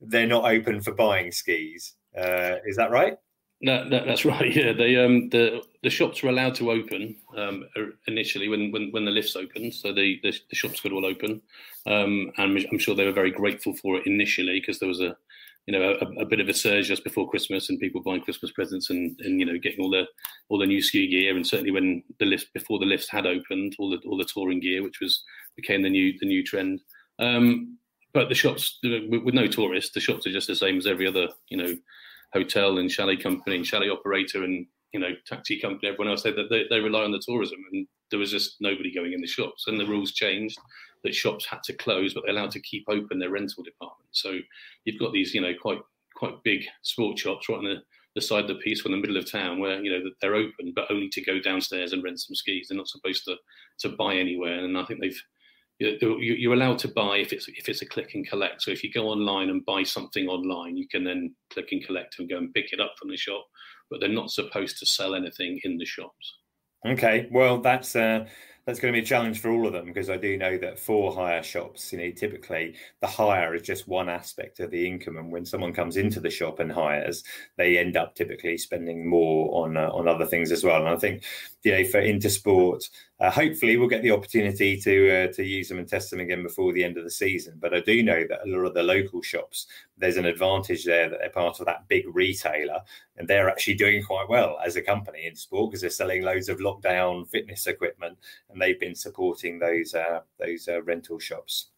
they're not open for buying skis. Uh, is that right? No, that's [LAUGHS] right. Yeah, they um, the the shops were allowed to open um, initially when, when, when the lifts opened, so the, the, the shops could all open, um, and I'm sure they were very grateful for it initially because there was a you know a, a, bit of a surge just before Christmas and people buying Christmas presents and, and you know getting all the all the new ski gear and certainly when the lift before the lifts had opened all the all the touring gear which was became the new the new trend. Um, but the shops with no tourists, the shops are just the same as every other, you know, hotel and chalet company and chalet operator and you know taxi company. Everyone else said that they, they rely on the tourism, and there was just nobody going in the shops. And the rules changed that shops had to close, but they're allowed to keep open their rental department. So you've got these, you know, quite quite big sport shops right on the, the side of the piste from the middle of town where you know they're open, but only to go downstairs and rent some skis. They're not supposed to to buy anywhere, and I think they've you're allowed to buy if it's if it's a click and collect. So if you go online and buy something online, you can then click and collect and go and pick it up from the shop. But they're not supposed to sell anything in the shops. Okay, well that's uh, that's going to be a challenge for all of them because I do know that for hire shops, you know, typically the hire is just one aspect of the income, and when someone comes into the shop and hires, they end up typically spending more on uh, on other things as well. And I think, you know, for Intersport, uh, hopefully, we'll get the opportunity to uh, to use them and test them again before the end of the season. But I do know that a lot of the local shops, there's an advantage there that they're part of that big retailer, and they're actually doing quite well as a company in sport because they're selling loads of lockdown fitness equipment, and they've been supporting those uh, those uh, rental shops.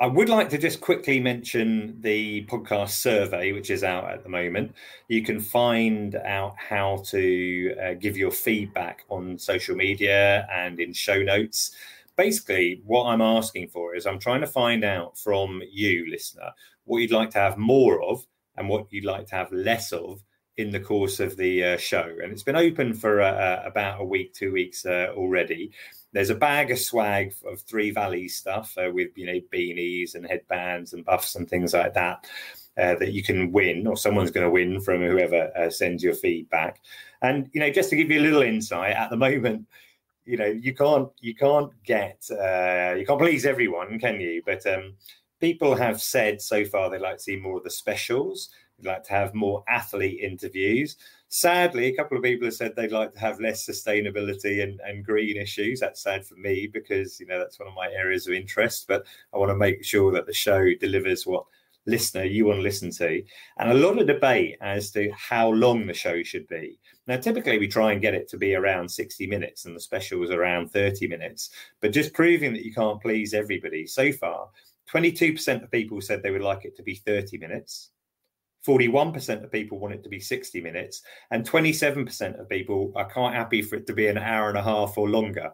I would like to just quickly mention the podcast survey, which is out at the moment. You can find out how to uh, give your feedback on social media and in show notes. Basically, what I'm asking for is I'm trying to find out from you, listener, what you'd like to have more of and what you'd like to have less of in the course of the uh, show. And it's been open for uh, uh about a week, two weeks uh, already. There's a bag of swag of Three Valleys stuff uh, with you know beanies and headbands and buffs and things like that. Uh, that you can win, or someone's going to win from whoever uh, sends your feedback. And you know, just to give you a little insight, at the moment, you know, you can't you can't get uh, you can't please everyone, can you? But um, people have said so far they'd like to see more of the specials. They'd like to have more athlete interviews. Sadly, a couple of people have said they'd like to have less sustainability and, and green issues. That's sad for me because you know that's one of my areas of interest. But I want to make sure that the show delivers what listener you want to listen to, and a lot of debate as to how long the show should be. Now, typically we try and get it to be around 60 minutes, and the special was around 30 minutes. But just proving that you can't please everybody so far, 22% of people said they would like it to be 30 minutes. 41% of people want it to be 60 minutes, and 27% of people are quite happy for it to be an hour and a half or longer.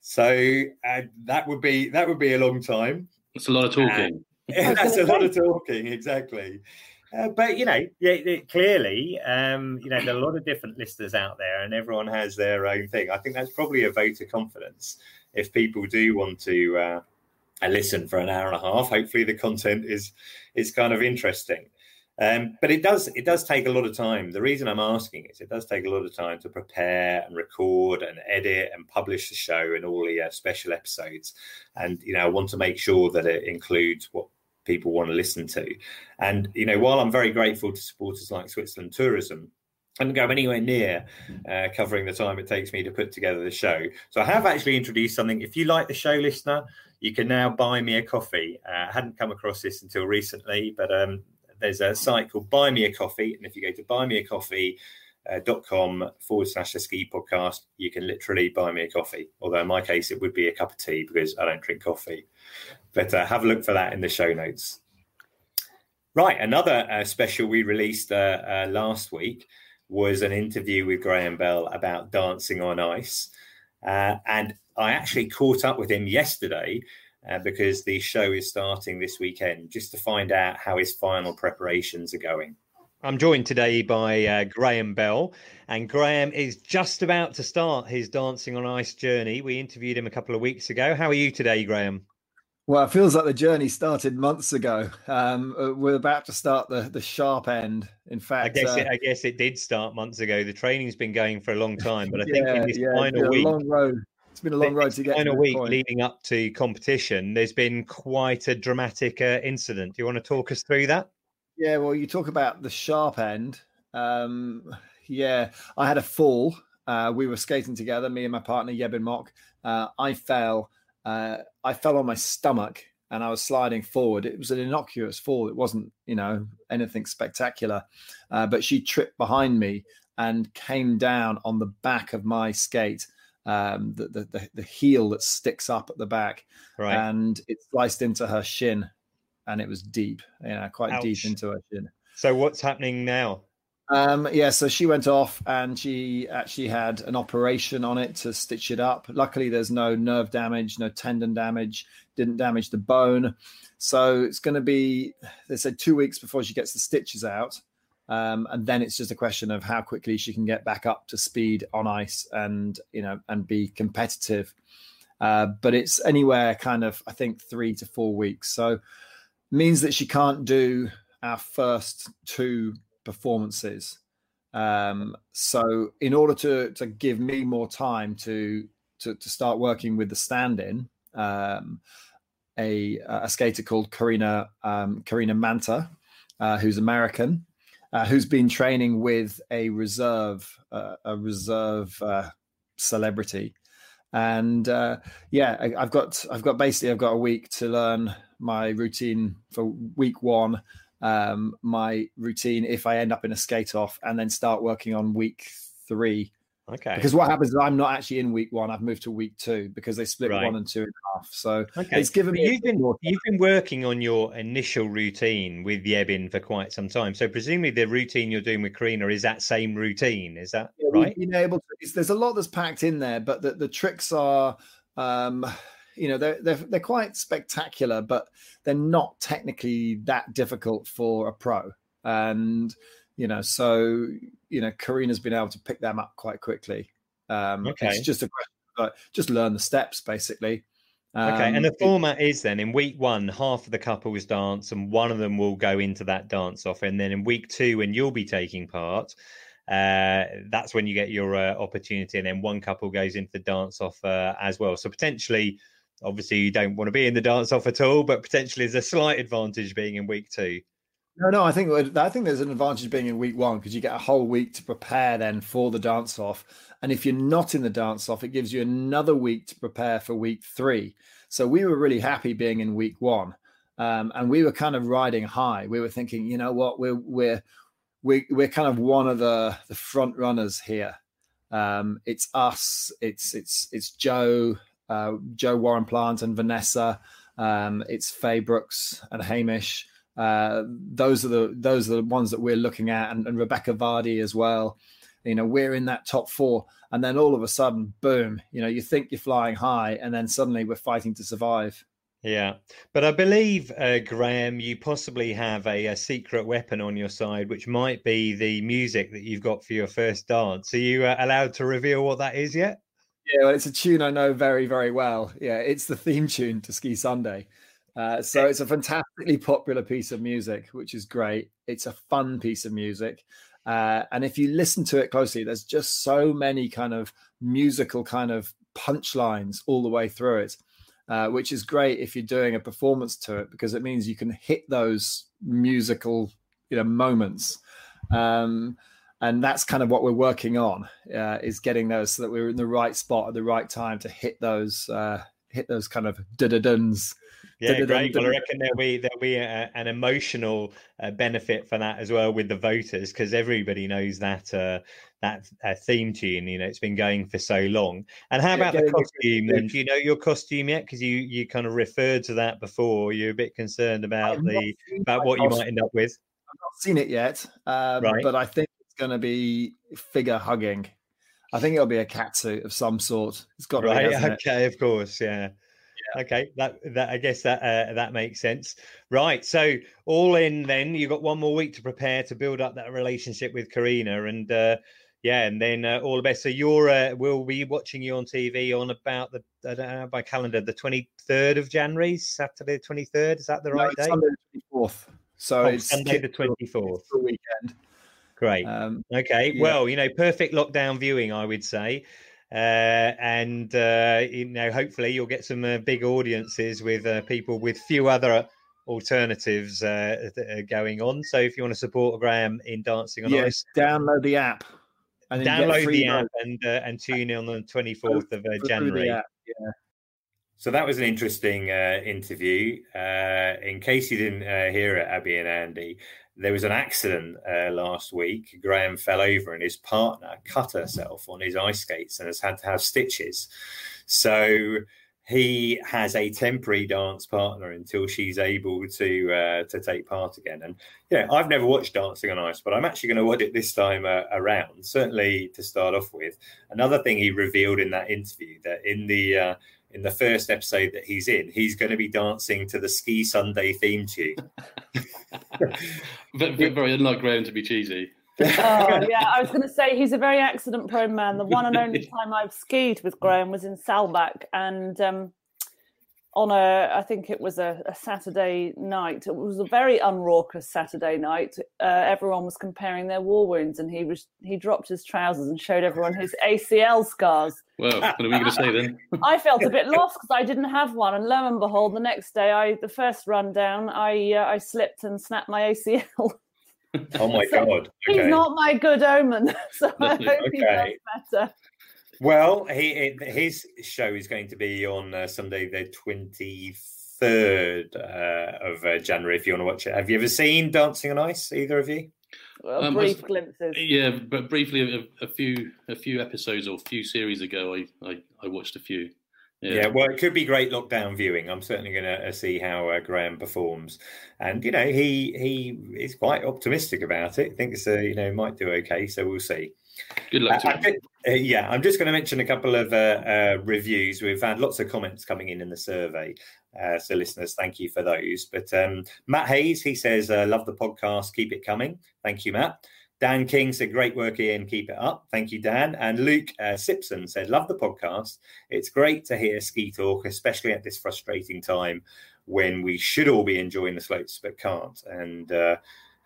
So uh, that would be that would be a long time. That's a lot of talking. [LAUGHS] Uh, that's a lot of talking, exactly. Uh, but you know, yeah, clearly, um, you know, there are a lot of different listeners out there, and everyone has their own thing. I think that's probably a vote of confidence. If people do want to uh, listen for an hour and a half, hopefully the content is is kind of interesting. Um, but it does it does take a lot of time. The reason I'm asking is it does take a lot of time to prepare and record and edit and publish the show and all the uh, special episodes. And you know, I want to make sure that it includes what people want to listen to. And you know, while I'm very grateful to supporters like Switzerland Tourism, I don't go anywhere near uh, covering the time it takes me to put together the show. So I have actually introduced something. If you like the show, listener, you can now buy me a coffee. Uh, I hadn't come across this until recently, but um, there's a site called Buy Me a Coffee, and if you go to buymeacoffee.com uh, forward slash the ski podcast, you can literally buy me a coffee. Although in my case, it would be a cup of tea because I don't drink coffee. But uh, have a look for that in the show notes. Right, another uh, special we released uh, uh, last week was an interview with Graham Bell about dancing on ice. Uh, and I actually caught up with him yesterday uh, because the show is starting this weekend, just to find out how his final preparations are going. I'm joined today by uh, Graham Bell, and Graham is just about to start his Dancing on Ice journey. We interviewed him a couple of weeks ago. How are you today, Graham? Well, it feels like the journey started months ago. Um, uh, we're about to start the the sharp end. In fact, I guess uh, it, I guess it did start months ago. The training's been going for a long time, but I think in this yeah, final week, long road it's been a long road to get. Final to week point. leading up to competition, there's been quite a dramatic uh, incident. Do you want to talk us through that? Yeah, well, you talk about the sharp end. Um, yeah, I had a fall. Uh, we were skating together, me and my partner Yebin Mok. Uh, I fell. Uh, I fell on my stomach and I was sliding forward. It was an innocuous fall. It wasn't, you know, anything spectacular. Uh, but she tripped behind me and came down on the back of my skate um, the, the, the the heel that sticks up at the back, right. and it sliced into her shin, and it was deep, you know, quite Ouch. deep into her shin. So what's happening now? Um, yeah, so she went off and she actually had an operation on it to stitch it up. Luckily, there's no nerve damage, no tendon damage, didn't damage the bone. So it's going to be, they said, two weeks before she gets the stitches out. Um, and then it's just a question of how quickly she can get back up to speed on ice and you know and be competitive. Uh, but it's anywhere kind of I think three to four weeks, so means that she can't do our first two performances. Um, so in order to to give me more time to to, to start working with the stand-in, um, a a skater called Karina um, Karina Manta, uh, who's American, uh, who's been training with a reserve uh, a reserve uh, celebrity, and uh, yeah, I, have got I've got basically I've got a week to learn my routine for week one. Um, my routine if I end up in a skate off, and then start working on week three Okay. Because what happens is I'm not actually in week one. I've moved to week two because they split right. one and two and a half. So okay. it's given me. You've been you've been working on your initial routine with Yebin for quite some time. So presumably the routine you're doing with Karina is that same routine. Is that yeah, right? Being able to. There's a lot that's packed in there, but the, the tricks are. Um, you know they're, they're they're quite spectacular, but they're not technically that difficult for a pro. And you know, so you know, Karina's been able to pick them up quite quickly. Um, okay. It's just a question of, just learn the steps basically. Um, okay, and the format is then in week one, half of the couples dance, and one of them will go into that dance off, and then in week two, when you'll be taking part, uh, that's when you get your uh, opportunity, and then one couple goes into the dance off uh, as well. So potentially, obviously, you don't want to be in the dance off at all, but potentially, there's a slight advantage being in week two. No, no, I think I think there's an advantage being in week one because you get a whole week to prepare then for the dance off. And if you're not in the dance off, it gives you another week to prepare for week three. So we were really happy being in week one, um, and we were kind of riding high. We were thinking, you know what, we're we're we're, we're kind of one of the the front runners here. Um, it's us, it's it's it's Joe, uh, Joe Warren Plant and Vanessa. Um, it's Faye Brooks and Hamish. Uh, those are the those are the ones that we're looking at, and, and Rebecca Vardy as well. You know, we're in that top four, and then all of a sudden, boom! You know, you think you're flying high, and then suddenly we're fighting to survive. Yeah, but I believe uh, Graham, you possibly have a, a, secret weapon on your side, which might be the music that you've got for your first dance. Are you uh, allowed to reveal what that is yet? Yeah, well, it's a tune I know very, very well. Yeah, it's the theme tune to Ski Sunday. Uh, so it's a fantastically popular piece of music, which is great. It's a fun piece of music. Uh, and if you listen to it closely, there's just so many kind of musical kind of punchlines all the way through it, uh, which is great if you're doing a performance to it because it means you can hit those musical, you know, moments. Um, and that's kind of what we're working on uh, is getting those so that we're in the right spot at the right time to hit those uh, hit those kind of da da duns yeah, great. Well, I reckon there'll be there'll be a, an emotional uh, benefit for that as well with the voters because everybody knows that uh, that uh, theme tune. You know, it's been going for so long. And how about the costume? Then, do you know your costume yet? Because you you kind of referred to that before. You're a bit concerned about the about what you might end up with. I've not seen it yet, um, right. but I think it's going to be figure hugging. I think it'll be a cat suit of some sort. It's got right. Be, okay, it? of course, yeah. Okay, that that I guess that uh, that makes sense. Right. So all in, then you've got one more week to prepare to build up that relationship with Karina, and uh, yeah, and then uh, all the best. So you're uh, we'll be watching you on TV on about the I don't know by calendar the 23rd of January, Saturday the 23rd. Is that the right no, day? Sunday the 24th. So oh, it's Sunday the 24th. The weekend. Great. Um, okay. Yeah. Well, you know, perfect lockdown viewing, I would say. Uh, and uh, you know, hopefully, you'll get some uh, big audiences with uh, people with few other alternatives uh, going on. So, if you want to support Graham in Dancing on yes, Ice, download the app. And download the app and and tune in on the twenty fourth of January. yeah. So that was an interesting uh, interview. Uh, in case you didn't uh, hear it, Abi and Andy, there was an accident uh, last week. Graham fell over and his partner cut herself on his ice skates and has had to have stitches. So he has a temporary dance partner until she's able to uh, to take part again. And yeah, I've never watched Dancing on Ice, but I'm actually going to watch it this time uh, around. Certainly to start off with. Another thing he revealed in that interview that in the uh, in the first episode that he's in, he's going to be dancing to the Ski Sunday theme tune. [LAUGHS] [LAUGHS] but, very, very unlike Graham to be cheesy. oh [LAUGHS] yeah, I was going to say he's a very accident-prone man. The one and only time I've skied with Graham was in Saalbach, and um, on a, I think it was a, a, Saturday night. It was a very unraucous Saturday night. Uh, everyone was comparing their war wounds, and he was he dropped his trousers and showed everyone his ACL scars. Well, what are we going to say then? [LAUGHS] I felt a bit lost because I didn't have one, and lo and behold, the next day, I the first run down, I uh, I slipped and snapped my ACL. Oh my [LAUGHS] so god! Okay. He's not my good omen, [LAUGHS] so I hope okay. he does better. Well, he, his show is going to be on uh, Sunday, the 23rd uh, of uh, January, if you want to watch it. Have you ever seen Dancing on Ice, either of you? Well, um, brief glimpses. Yeah, but briefly, a, a, few a few episodes or a few series ago, I, I, I watched a few. Yeah. yeah. well, it could be great lockdown viewing. I'm certainly going to uh, see how uh, Graham performs, and you know, he he is quite optimistic about it. Thinks uh, you know might do okay, so we'll see. Good luck to him. Uh, yeah, I'm just going to mention a couple of uh, uh, reviews. We've had lots of comments coming in in the survey. Uh, so, listeners, thank you for those. But um, Matt Hayes, he says, uh, Love the podcast. Keep it coming. Thank you, Matt. Dan King said, Great work, Ian. Keep it up. Thank you, Dan. And Luke uh, Simpson said, Love the podcast. It's great to hear ski talk, especially at this frustrating time when we should all be enjoying the slopes but can't. And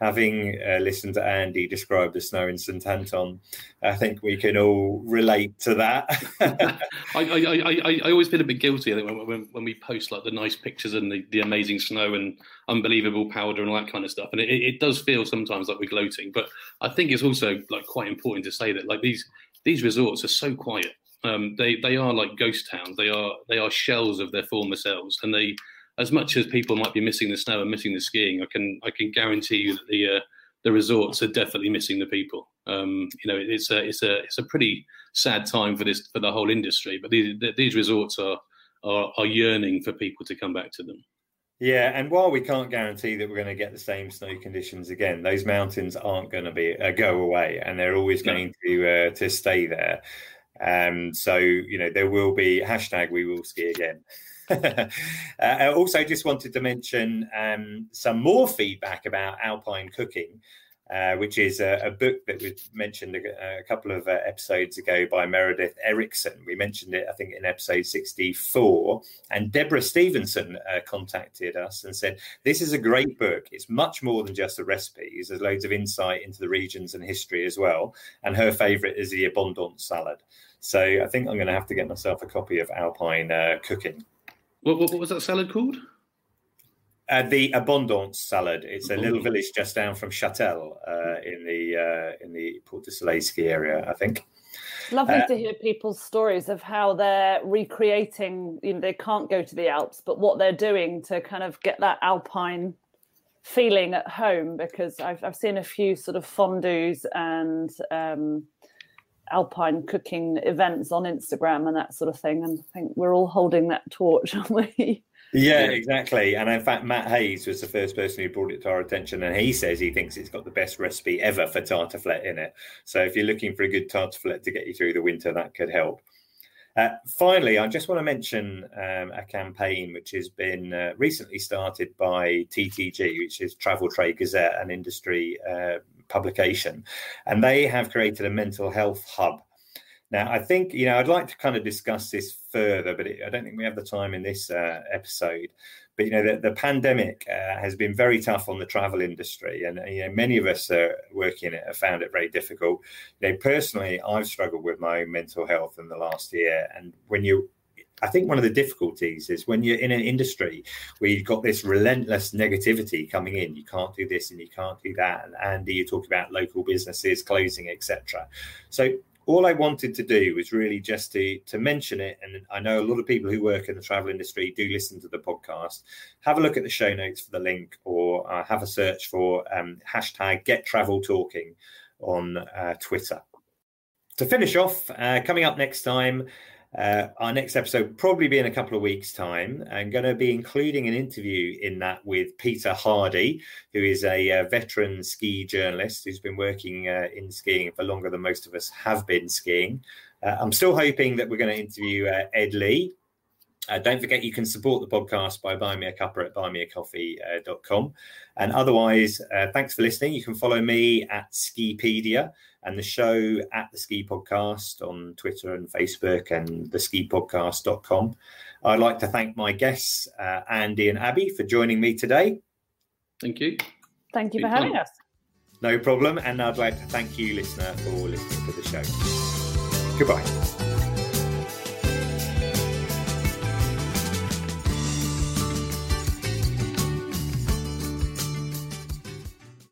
having uh, listened to Andy describe the snow in St Anton, I think we can all relate to that. [LAUGHS] I, I, I, I, always feel a bit guilty when, when, when we post like the nice pictures and the, the amazing snow and unbelievable powder and all that kind of stuff, and it, it does feel sometimes like we're gloating. But I think it's also like quite important to say that like these these resorts are so quiet. Um, they they are like ghost towns. They are they are shells of their former selves, and they as much as people might be missing the snow and missing the skiing, I can I can guarantee you that the uh, the resorts are definitely missing the people. Um, you know, it's a it's a it's a pretty sad time for this for the whole industry. But these these resorts are are, are yearning for people to come back to them. Yeah, and while we can't guarantee that we're going to get the same snow conditions again, those mountains aren't going to be uh, go away, and they're always going to uh, to stay there. Um, so you know there will be hashtag we will ski again. [LAUGHS] uh, I also just wanted to mention um, some more feedback about alpine cooking. Uh, which is a, a, book that was mentioned a, a couple of uh, episodes ago by Meredith Erickson. We mentioned it, I think, in episode 64. And Deborah Stevenson uh, contacted us and said, This is a great book. It's much more than just the recipes, there's loads of insight into the regions and history as well. And her favorite is the abondance salad. So I think I'm going to have to get myself a copy of Alpine uh, Cooking. What, what, what was that salad called? Uh, the Abondance salad. It's a little village just down from Châtel uh, in the uh, in the Portes du Soleil ski area, I think. Lovely uh, to hear people's stories of how they're recreating. You know, they can't go to the Alps, but what they're doing to kind of get that alpine feeling at home. Because I've I've seen a few sort of fondues and um, alpine cooking events on Instagram and that sort of thing. And I think we're all holding that torch, [LAUGHS] aren't we? Yeah, exactly. And in fact, Matt Hayes was the first person who brought it to our attention, and he says he thinks it's got the best recipe ever for tartiflette in it. So if you're looking for a good tartiflette to get you through the winter, that could help. Uh, finally, I just want to mention um, a campaign which has been uh, recently started by TTG, which is Travel Trade Gazette, an industry uh, publication, and they have created a mental health hub. Now, I think you know I'd like to kind of discuss this further, but it, I don't think we have the time in this uh, episode. But you know, the, the pandemic uh, has been very tough on the travel industry, and you know, many of us uh, working it have found it very difficult. You know, personally, I've struggled with my own mental health in the last year, and when you I think one of the difficulties is when you're in an industry where you've got this relentless negativity coming in. You can't do this and you can't do that. And Andy, you talk about local businesses closing, etc. So all I wanted to do was really just to to mention it. And I know a lot of people who work in the travel industry do listen to the podcast. Have a look at the show notes for the link, or uh, have a search for um, hashtag Get Travel Talking on uh, Twitter. To finish off, uh, coming up next time. Uh, our next episode probably be in a couple of weeks' time. I'm going to be including an interview in that with Peter Hardy, who is a, a uh, veteran ski journalist who's been working uh, in skiing for longer than most of us have been skiing. Uh, I'm still hoping that we're going to interview uh, Ed Leigh. Uh, don't forget you can support the podcast by buying me a cuppa at buymeacoffee.com. And otherwise, uh, thanks for listening. You can follow me at Skipedia and the show at the Ski Podcast on Twitter and Facebook and the skipodcast.com. I'd like to thank my guests, uh, Andy and Abi, for joining me today. Thank you. Thank you for having us. No problem. And I'd like to thank you, listener, for listening to the show. Goodbye.